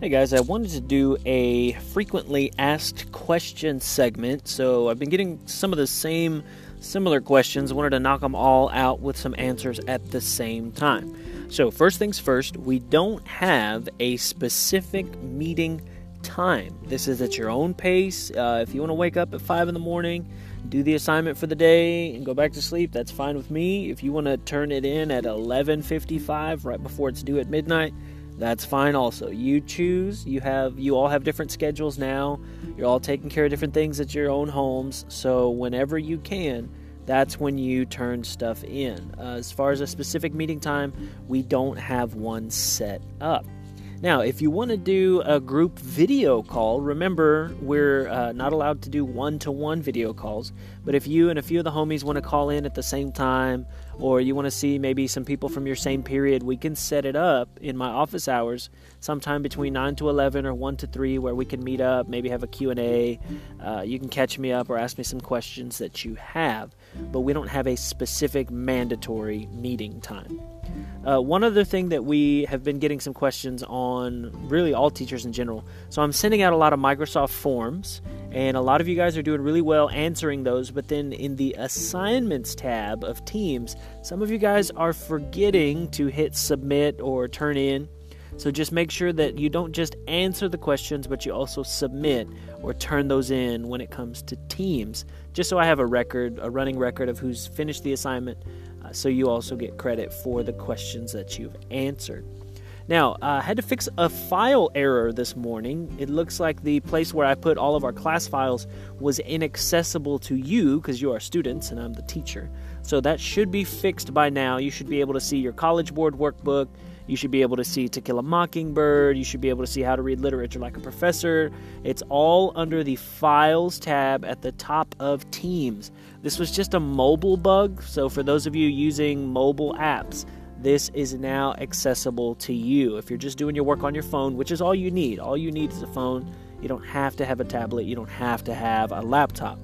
Hey guys, I wanted to do a frequently asked question segment. So I've been getting some of the same similar questions. I wanted to knock them all out with some answers at the same time. So, first things first, we don't have a specific meeting time. This is at your own pace. Uh, if you want to wake up at 5 in the morning, do the assignment for the day and go back to sleep, that's fine with me. If you want to turn it in at 11:55 right before it's due at midnight, that's fine also. You choose. You have you all have different schedules now. You're all taking care of different things at your own homes. So whenever you can, that's when you turn stuff in. Uh, as far as a specific meeting time, we don't have one set up. Now, if you want to do a group video call, remember we're uh, not allowed to do one to one video calls. But if you and a few of the homies want to call in at the same time, or you want to see maybe some people from your same period, we can set it up in my office hours sometime between 9 to 11 or 1 to 3 where we can meet up, maybe have a Q&A. Uh, you can catch me up or ask me some questions that you have. But we don't have a specific mandatory meeting time. Uh, one other thing that we have been getting some questions on, really all teachers in general. So I'm sending out a lot of Microsoft forms, and a lot of you guys are doing really well answering those. But then in the assignments tab of Teams, some of you guys are forgetting to hit submit or turn in. So just make sure that you don't just answer the questions, but you also submit or turn those in when it comes to Teams, just so I have a record, a running record of who's finished the assignment so you also get credit for the questions that you've answered. Now, I uh, had to fix a file error this morning. It looks like the place where I put all of our class files was inaccessible to you because you are students and I'm the teacher. So that should be fixed by now. You should be able to see your College Board workbook. You should be able to see To Kill a Mockingbird. You should be able to see How to Read Literature Like a Professor. It's all under the Files tab at the top of Teams. This was just a mobile bug, so for those of you using mobile apps, this is now accessible to you. If you're just doing your work on your phone, which is all you need, all you need is a phone. You don't have to have a tablet, you don't have to have a laptop.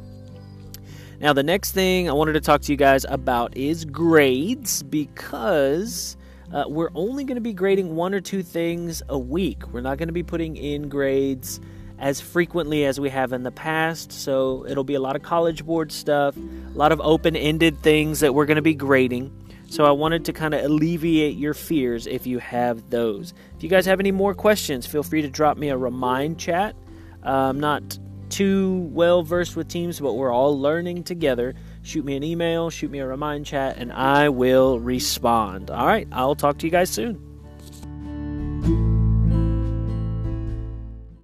Now, the next thing I wanted to talk to you guys about is grades because uh, we're only going to be grading one or two things a week. We're not going to be putting in grades as frequently as we have in the past. So it'll be a lot of college board stuff, a lot of open ended things that we're going to be grading. So I wanted to kind of alleviate your fears if you have those. If you guys have any more questions, feel free to drop me a remind chat. Uh, I'm not too well versed with Teams, but we're all learning together. Shoot me an email, shoot me a remind chat, and I will respond. All right, I'll talk to you guys soon.